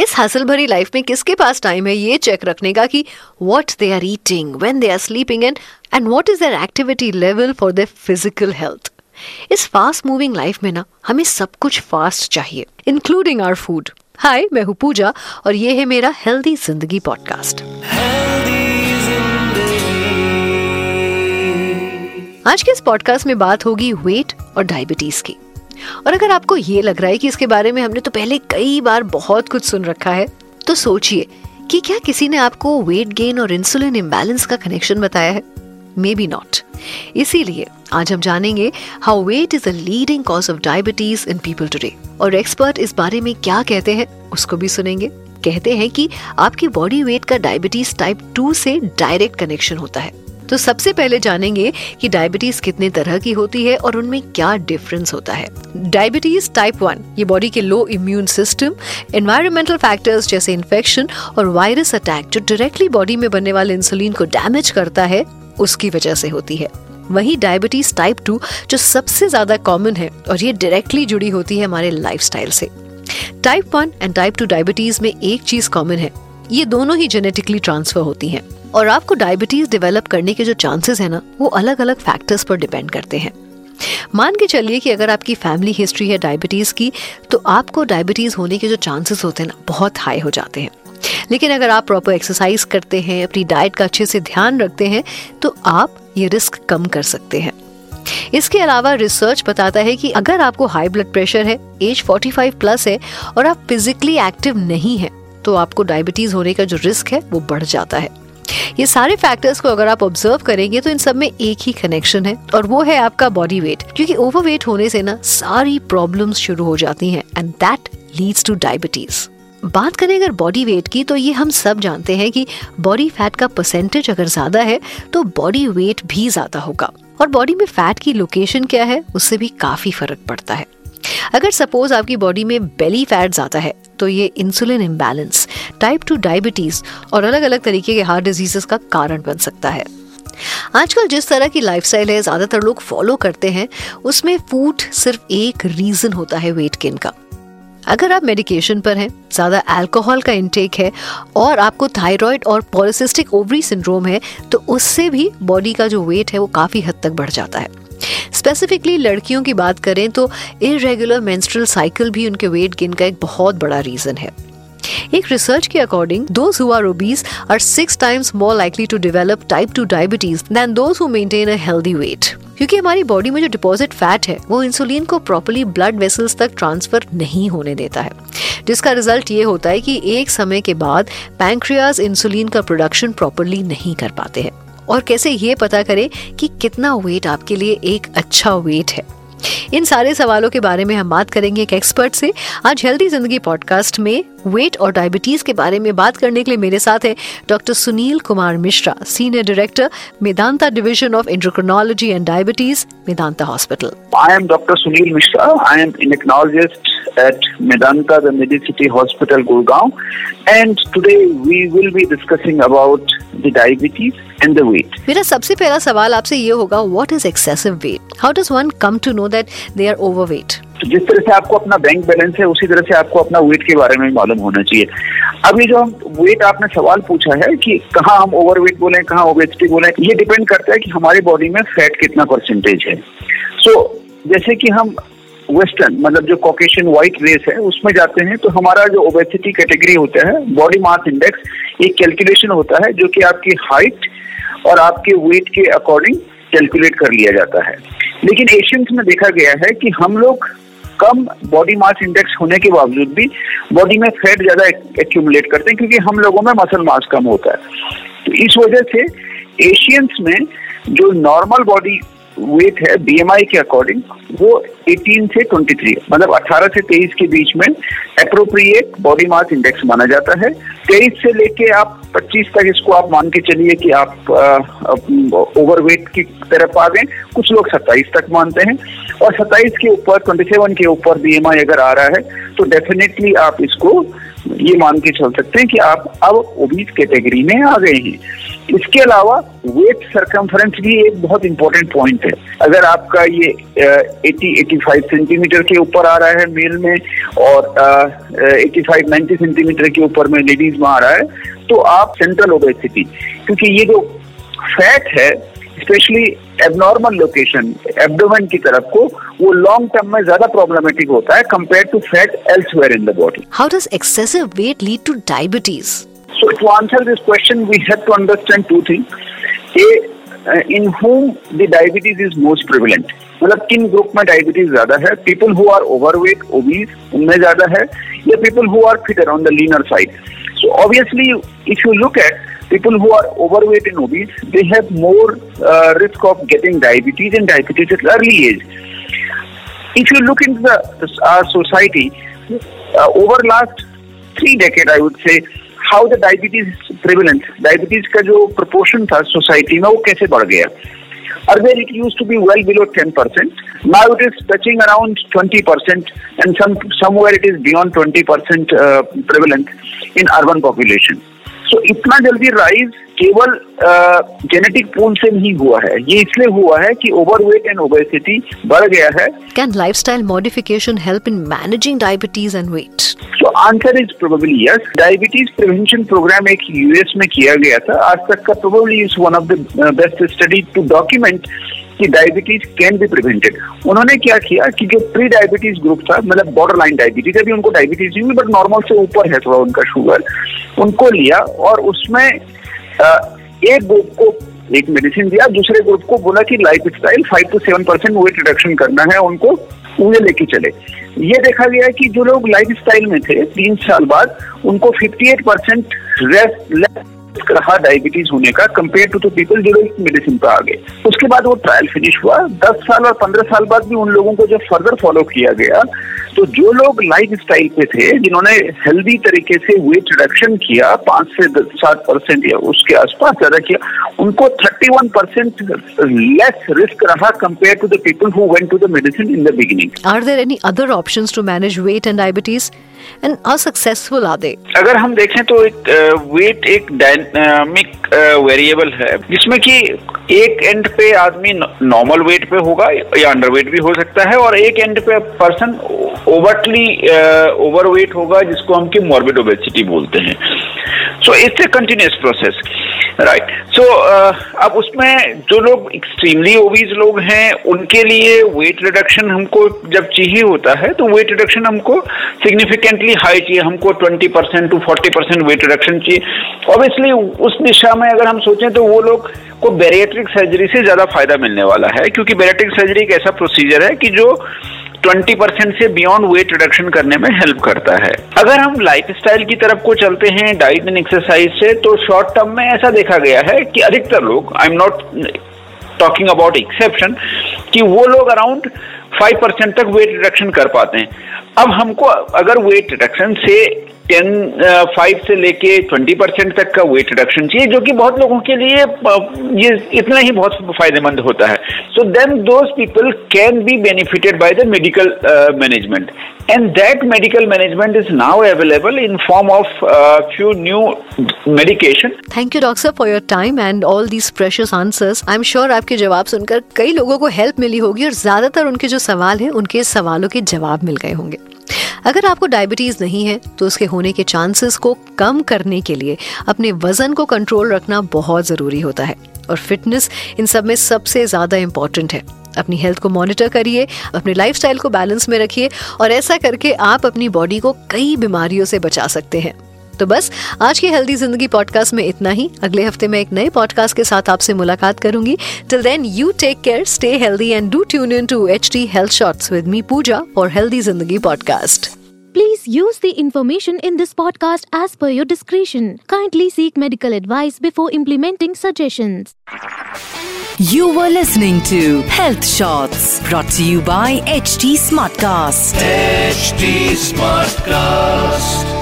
इस हासिल भरी लाइफ में किसके पास टाइम है ये चेक रखने का कि what they are eating when they are sleeping and and what is their activity level for their physical health इस फास्ट मूविंग लाइफ में ना हमें सब कुछ फास्ट चाहिए इंक्लूडिंग आवर फ़ूड हाय मैं हूँ पूजा और ये है मेरा हेल्दी ज़िंदगी पॉडकास्ट आज के इस पॉडकास्ट में बात होगी वेट और डायबिटीज़ की। और अगर आपको ये लग रहा है कि इसके बारे में हमने तो पहले कई बार बहुत कुछ सुन रखा है तो सोचिए कि क्या किसी ने आपको वेट गेन और इंसुलिन इम्बैलेंस का कनेक्शन बताया है? मे बी नॉट इसीलिए आज हम जानेंगे how weight is a leading cause of diabetes in people today और एक्सपर्ट इस बारे में क्या कहते हैं, उसको भी सुनेंगे। कहते हैं कि आपकी बॉडी वेट का डायबिटीज़ टाइप टू से डायरेक्ट कनेक्शन होता है। तो सबसे पहले जानेंगे कि डायबिटीज़ कितने तरह की होती है और उनमें क्या डिफरेंस होता है। डायबिटीज़ टाइप वन ये बॉडी के low immune system environmental factors जैसे इन्फेक्शन और वायरस अटैक जो डायरेक्टली बॉडी में बनने वाले इंसुलिन को डैमेज करता है, उसकी वजह से होती है। वही डायबिटीज़ टाइप टू जो सबसे ज़्यादा कॉमन है और ये डायरेक्टली जुड़ी होती है हमारे लाइफस्टाइल से। Type one and type two diabetes में एक चीज़ कॉमन है, ये दोनों ही जेनेटिकली ट्रांसफ़र होती हैं। और आपको डायबिटीज़ डेवलप करने के जो चांसेस है ना, वो अलग अलग फैक्टर्स पर डिपेंड करते हैं। मान के चलिए कि अगर आपकी फैमिली हिस्ट्री है डायबिटीज़ की तो आपको डायबिटीज़ होने के जो चांसेस होते हैं ना, बहुत हाई हो जाते हैं। लेकिन अगर आप प्रॉपर एक्सरसाइज करते हैं, अपनी डाइट का अच्छे से ध्यान रखते हैं तो आप ये रिस्क कम कर सकते हैं। इसके अलावा रिसर्च बताता है कि अगर आपको हाई ब्लड प्रेशर है एज 45 प्लस है, और आप फिजिकली एक्टिव नहीं है तो आपको डायबिटीज़ होने का जो रिस्क है, वो बढ़ जाता है। ये सारे फैक्टर्स को अगर आप ऑब्ज़र्व करेंगे तो इन सब में एक ही कनेक्शन है और वो है आपका बॉडी वेट क्योंकि ओवरवेट होने से ना सारी प्रॉब्लम्स शुरू हो जाती हैं and that leads to diabetes बात करें अगर बॉडी वेट की तो ये हम सब जानते हैं कि बॉडी फैट का परसेंटेज अगर ज़्यादा है तो बॉडी वेट भी ज़्यादा होगा. और बॉडी में फैट की लोकेशन क्या है, उससे भी काफ़ी फ़र्क पड़ता है. अगर सपोज़ आपकी बॉडी में बेली फैट ज़्यादा है तो ये insulin imbalance type two diabetes और अलग अलग तरीके के हार्ट डिजीजेस का कारण बन सकता है। आजकल जिस तरह की लाइफस्टाइल है, ज़्यादातर लोग फॉलो करते हैं, उसमें फ़ूड सिर्फ़ एक रीजन होता है वेट गेन का। अगर आप मेडिकेशन पर हैं, ज़्यादा अल्कोहल का इंटेक है और आपको थायराइड और पॉलिसिस्टिक ओवरी सिंड्रोम है तो उससे भी बॉडी का जो वेट है, वो काफ़ी हद तक बढ़ जाता है। स्पेसिफिकली लड़कियों की बात करें तो इरेगुलर मेंस्ट्रुअल साइकिल भी उनके वेट गेन का एक बहुत बड़ा रीजन है। एक रिसर्च के according those who are obese are six times more likely to develop type two diabetes than those who maintain a healthy weight क्योंकि हमारी बॉडी में जो डिपॉजिट फैट है, वो इंसुलिन को प्रॉपरली ब्लड वेसल्स तक ट्रांसफ़र नहीं होने देता है। जिसका रिज़ल्ट ये होता है कि एक समय के बाद पैंक्रियाज इंसुलिन का प्रोडक्शन प्रॉपरली नहीं कर पाते हैं। और कैसे ये पता करें कि कितना वेट आपके लिए एक अच्छा वेट है? इन सारे सवालों के बारे में हम बात करेंगे एक एक्सपर्ट से। आज हेल्दी ज़िंदगी पॉडकास्ट में वेट और डायबिटीज़ के बारे में बात करने के लिए मेरे साथ है doctor Sunil Kumar Mishra senior director Medanta division of endocrinology and diabetes Medanta hospital I am doctor Sunil Mishra I am endocrinologist at Medanta, the Medicity Hospital, Gurgaon. And today we will be discussing about the diabetes and the weight. मेरा सबसे पहला सवाल आपसे ये होगा what is excessive weight how does one come to know that they are overweight तो जिस तरह से आपको अपना बैंक बैलेंस है उसी तरह से आपको अपना वेट के बारे में मालूम होना चाहिए। अभी जो हम वेट आपने सवाल पूछा है कि कहाँ हम ओवरवेट बोले कहाँ ओबेसिटी बोले ये डिपेंड करता है कि हमारी बॉडी में फैट कितना परसेंटेज है। सो so, जैसे कि हम वेस्टर्न मतलब जो कॉकेशियन व्हाइट रेस है उसमें जाते हैं तो हमारा जो ओबेसिटी कैटेगरी होता है बॉडी मास इंडेक्स एक कैलकुलेशन होता है जो कि आपकी हाइट और आपके वेट के अकॉर्डिंग कैलकुलेट कर लिया जाता है। लेकिन एशियंस में देखा गया है कि हम लोग कम बॉडी मास इंडेक्स होने के बावजूद भी बॉडी में फैट ज़्यादा एक्यूमुलेट करते हैं क्योंकि हम लोगों में मसल मास कम होता है। तो इस वजह से एशियंस में जो नॉर्मल बॉडी वेट है बीएमआई के अकॉर्डिंग वो 18 से 23 मतलब 18 से 23 के बीच में अप्रोप्रिएट बॉडी मास इंडेक्स माना जाता है। 23 से लेके आप 25 तक इसको आप मान के चलिए कि आप ओवरवेट की तरफ़ आ गए। कुछ लोग 27 तक मानते हैं। और 27 के ऊपर 27 के ऊपर बीएमआई अगर आ रहा है तो डेफिनेटली आप इसको ये मान के चल सकते हैं कि आप अब ओबीस कैटेगरी में आ गए हैं। इसके अलावा वेट सरकमफ्रेंस भी एक बहुत इंपॉर्टेंट पॉइंट है। अगर आपका ये एटी एटी फाइव सेंटीमीटर के ऊपर आ रहा है मेल में और एटी फाइव नाइन्टी सेंटीमीटर के ऊपर में लेडीज़ में आ रहा है तो आप सेंट्रल ओबेसिटी क्योंकि ये जो फैट है स्पेशली एबनॉर्मल लोकेशन एब्डोमेन की तरफ़ को वो लॉन्ग टर्म में ज़्यादा प्रॉब्लमेटिक होता है compare to fat elsewhere in the body how does excessive weight lead to diabetes So to answer this question, we have to understand two things. A, uh, in whom the diabetes is most मतलब किन group में diabetes ज़्यादा है? People who are overweight obese उनमें ज़्यादा है? या people who are fitter on the leaner side so obviously if you look at people who are overweight and obese, they have more uh, risk of getting diabetes and diabetes at early age. If you look into the our society, uh, over last three decades, I would say, how the diabetes prevalence, diabetes का जो proportion था society में वो कैसे बढ़ गया Earlier it used to be well below 10%. Now it is touching around 20% and some somewhere it is beyond 20% uh, prevalent in urban population. So so, इतना जल्दी राइज केवल जेनेटिक पूल से नहीं हुआ है। ये इसलिए हुआ है कि ओवरवेट एंड ओबेसिटी बढ़ गया है। Can lifestyle modification help in managing diabetes and weight so answer is probably yes diabetes prevention program एक यूएस में किया गया था। आज तक का probably is one of the best study to document कि डायबिटीज़ कैन बी प्रिवेंटेड उन्होंने क्या किया कि जो प्री डायबिटीज़ ग्रुप था मतलब बॉर्डर लाइन डायबिटीज़ अभी उनको डायबिटीज़ नहीं बट नॉर्मल से ऊपर है थोड़ा उनका शुगर उनको लिया और उसमें एक ग्रुप को एक मेडिसिन दिया, दूसरे ग्रुप को बोला कि lifestyle five to seven percent weight reduction करना है, उनको उन्हें लेके चले। ये देखा गया कि जो लोग लाइफ स्टाइल में थे, तीन साल बाद, उनको 58 परसेंट रहा डायबिटीज़ होने का कंपेयर टू द पीपल जो लोग मेडिसिन पे आ गए। उसके बाद वो ट्रायल फिनिश हुआ। दस साल और पंद्रह साल बाद भी उन लोगों को जब फर्दर फॉलो किया गया तो जो लोग लाइफ स्टाइल पे थे, जिन्होंने हेल्दी तरीके से वेट रिडक्शन किया, पाँच से सात परसेंट या उसके आसपास ज़्यादा किया, उनको thirty one percent less risk रहा compare to the people who went to the medicine in the beginning are there any other options to manage weight and diabetes and unsuccessful successful are they अगर हम देखें तो एक wait एक dynamic variable है, जिसमें कि एक एंड पे आदमी नॉर्मल वेट पे होगा या अंडर वेट भी हो सकता है और एक एंड पे पर्सन ओवरटली ओवरवेट होगा, जिसको हम की मॉर्बिड ओबेसिटी बोलते हैं। So it's a continuous process right so अब उसमें जो लोग एक्सट्रीमली ओबीज लोग हैं, उनके लिए वेट रिडक्शन हमको जब चाहिए होता है तो वेट रिडक्शन हमको सिग्निफिकेंटली हाई चाहिए। हमको 20 percent to 40 percent weight reduction चाहिए। ऑब्वियसली उस दिशा में अगर हम सोचें तो वो लोग को बेरिएट्रिक सर्जरी से ज़्यादा फ़ायदा मिलने वाला है, क्योंकि बेरिएट्रिक सर्जरी एक ऐसा प्रोसीजर है कि जो 20 परसेंट से बियॉन्ड वेट रिडक्शन करने में हेल्प करता है। अगर हम लाइफ की तरफ़ को चलते हैं डाइट एंड एक्सरसाइज से तो शॉर्ट टर्म में ऐसा देखा गया है कि अधिकतर लोग I am not talking about exception कि वो लोग अराउंड फाइव परसेंट तक वेट रिडक्शन कर पाते हैं। अब हमको अगर वेट रिडक्शन से टेन फाइव uh, से लेके ट्वेंटी परसेंट तक का वेट रिडक्शन चाहिए जो कि बहुत लोगों के लिए ये इतना ही बहुत फ़ायदेमंद होता है। So then those people can be benefited by the medical management and that medical management is now available in form of uh, few new medication. Thank you doctor for your time and all these precious answers. I'm sure आपके जवाब सुनकर कई लोगों को help मिली होगी और ज़्यादातर उनके जो सवाल है उनके सवालों के जवाब मिल गए होंगे। अगर आपको डायबिटीज़ नहीं है तो उसके होने के चांसेस को कम करने के लिए अपने वज़न को कंट्रोल रखना बहुत ज़रूरी होता है। और फिटनेस इन सब में सबसे ज़्यादा इंपॉर्टेंट है। अपनी हेल्थ को मॉनिटर करिए, अपने लाइफस्टाइल को बैलेंस में रखिए और ऐसा करके आप अपनी बॉडी को कई बीमारियों से बचा सकते हैं। तो बस आज के हेल्दी ज़िंदगी पॉडकास्ट में इतना ही। अगले हफ़्ते मैं एक नए पॉडकास्ट के साथ आपसे मुलाकात करूँगी। Till then you take care stay healthy and do tune in to H D health shorts with me Pooja और हेल्दी ज़िंदगी podcast please use the information in this podcast as per your description kindly seek medical advice before implementing suggestion You were listening to Health Shots brought to you by HD Smartcast. HD Smartcast.